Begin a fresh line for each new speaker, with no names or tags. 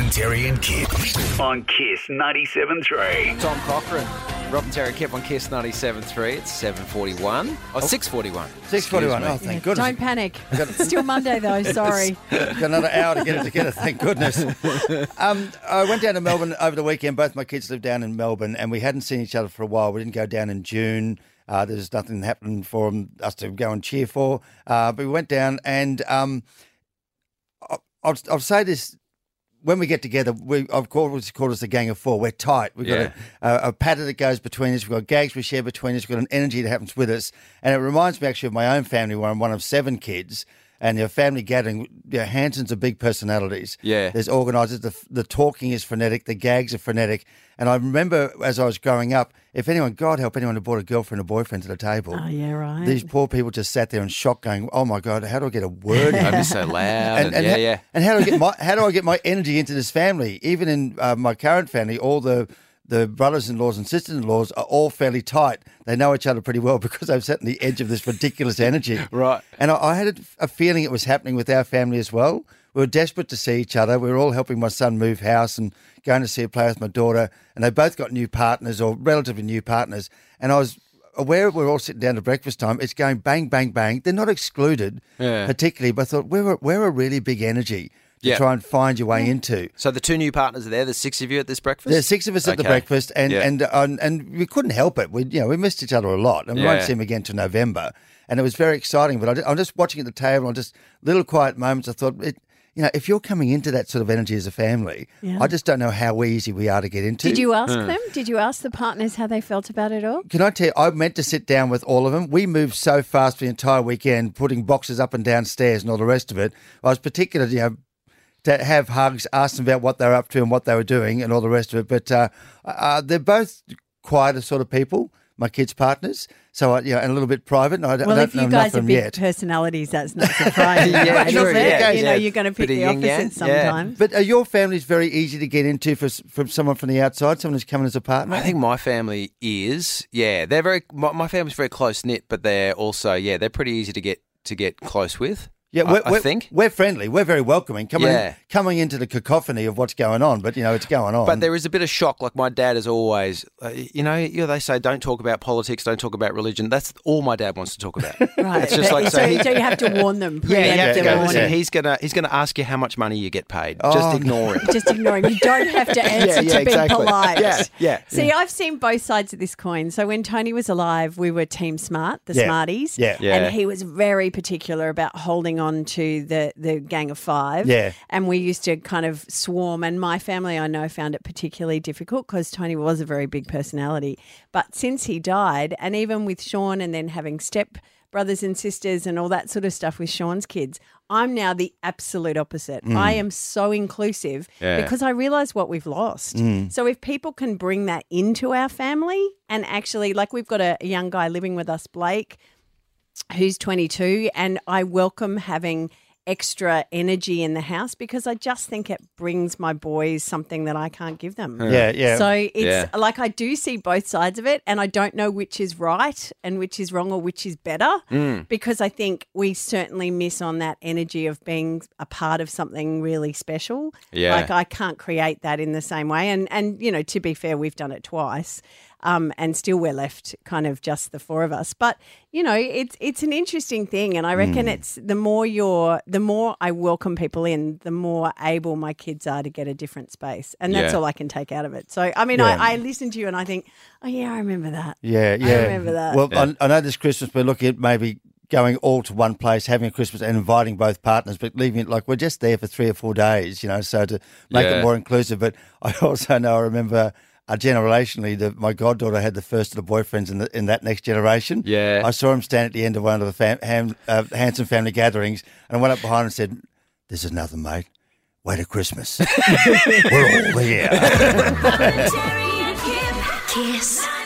Robin, Terry, and Kip on KIIS 97.3.
Tom Cochran, Robin Terry Kip on KIIS 97.3. It's 7.41. Oh, 6.41.
Six forty-one. Oh,
Excuse me.
thank goodness.
Don't panic. It's still Monday though. Sorry.
Got another hour to get it together. Thank goodness. Um, I went down to Melbourne over the weekend. Both my kids live down in Melbourne, and we hadn't seen each other for a while. We didn't go down in June. Uh, there's nothing happening for 'em- us to go and cheer for. Uh, but we went down, and um, I- I'll, I'll say this. When we get together, we of course it's called us the gang of four. We're tight. We've
Yeah.
got a, a, a patter that goes between us. We've got gags we share between us. We've got an energy that happens with us, and it reminds me actually of my own family, where I'm one of seven kids. And your family gathering, you know, Hansons are big personalities.
Yeah.
There's organisers. The, the talking is frenetic. The gags are frenetic. And I remember as I was growing up, if anyone, God help anyone who brought a girlfriend or boyfriend to the table,
Oh yeah, right.
these poor people just sat there in shock, going, "Oh my God, how do I get a word?" in?"
Don't so loud. And, yeah,
ha-
yeah.
And how do I get my how do I get my energy into this family? Even in uh, my current family, all the the brothers-in-laws and sisters-in-laws are all fairly tight. They know each other pretty well because they've sat on the edge of this ridiculous energy.
Right.
And I, I had a, a feeling it was happening with our family as well. We were desperate to see each other. We were all helping my son move house and going to see a play with my daughter. And they both got new partners or relatively new partners. And I was aware we're all sitting down to breakfast time. It's going bang, bang, bang. They're not excluded
Yeah.
particularly, but I thought we're a, we're a really big energy
Yeah.
try and find your way into.
So the two new partners are there. There's six of you at this breakfast?
There's six of us at the breakfast, and
Yeah.
and and and we couldn't help it. We you know we missed each other a lot, and we won't see him again till November. And it was very exciting. But I, I'm just watching at the table, and just little quiet moments. I thought it. You know, if you're coming into that sort of energy as a family,
Yeah.
I just don't know how easy we are to get into.
Did you ask hmm. them? Did you ask the partners how they felt about it all?
Can I tell you, I meant to sit down with all of them. We moved so fast for the entire weekend, putting boxes up and down stairs and all the rest of it. I was particularly, you know, to have hugs, ask them about what they're up to and what they were doing and all the rest of it. But uh, uh, they're both quieter sort of people, my kids' partners. So, I, you know, and a little bit private. And I, don't- I don't
if you
enough
guys
of
are big
yet.
personalities, that's not surprising.
Yeah,
right, is
true,
it?
yeah,
you know,
yeah.
you're going to pick the
yin yang,
opposite
yeah.
sometimes.
But are your families very easy to get into for s- from someone from the outside, someone who's coming as a partner?
I think my family is. Yeah, they're very. My, my family's very close knit, but they're also yeah, they're pretty easy to get to get close with.
Yeah,
I-
we're,
I
we're-
think.
we're friendly. We're very welcoming. Coming
Yeah.
coming into the cacophony of what's going on, but you know it's going on.
But there is a bit of shock. Like my dad is always, uh, you know, you know, they say don't talk about politics, don't talk about religion. That's all my dad wants to talk about.
right.
It's just like
so,
so. he-
so you have to warn them.
yeah, you have to
preemptive
go.
warning.
Yeah.
he's gonna he's gonna ask you how much money you get paid.
Oh,
Just ignore him.
Just ignore him. You don't have to answer
yeah,
to be
exactly.
polite.
Yeah, yeah.
See, I've seen both sides of this coin. So when Tony was alive, we were Team Smart, the
Yeah.
Smarties.
Yeah.
Yeah.
And he was very particular about holding on to the, the gang of five.
Yeah.
And we used to kind of swarm. And my family, I know, found it particularly difficult because Tony was a very big personality. But since he died, and even with Sean and then having step brothers and sisters and all that sort of stuff with Sean's kids, I'm now the absolute opposite. Mm. I am so inclusive
Yeah.
because I realize what we've lost. Mm. So if people can bring that into our family and actually, like we've got a young guy living with us, Blake, who's 22, and I welcome having extra energy in the house because I just think it brings my boys something that I can't give them.
yeah, yeah.
So it's
Yeah.
like I do see both sides of it, and I don't know which is right and which is wrong or which is better
Mm.
because I think we certainly miss on that energy of being a part of something really special.
Yeah.
Like I can't create that in the same way. And and you know, to be fair, we've done it twice. Um, and still we're left kind of just the four of us. But, you know, it's it's an interesting thing and I reckon
Mm.
it's the more you're the more I welcome people in, the more able my kids are to get a different space. And that's
Yeah.
all I can take out of it. So I mean
Yeah.
I, I listen to you and I think, Oh yeah, I remember that.
Yeah, yeah.
I remember that.
Well, I, I know this Christmas we're looking at maybe going all to one place, having a Christmas and inviting both partners, but leaving it like we're just there for three or four days, you know, so to make
Yeah.
it more inclusive. But I also know, I remember uh, generationally that my goddaughter had the first of the boyfriends in, the, in that next generation.
Yeah.
I saw him stand at the end of one of the fam, ham, uh, Hanson family gatherings and I went up behind and said, This is nothing, mate. Wait a Christmas. we're all here.
Terry and Kip. KIIS.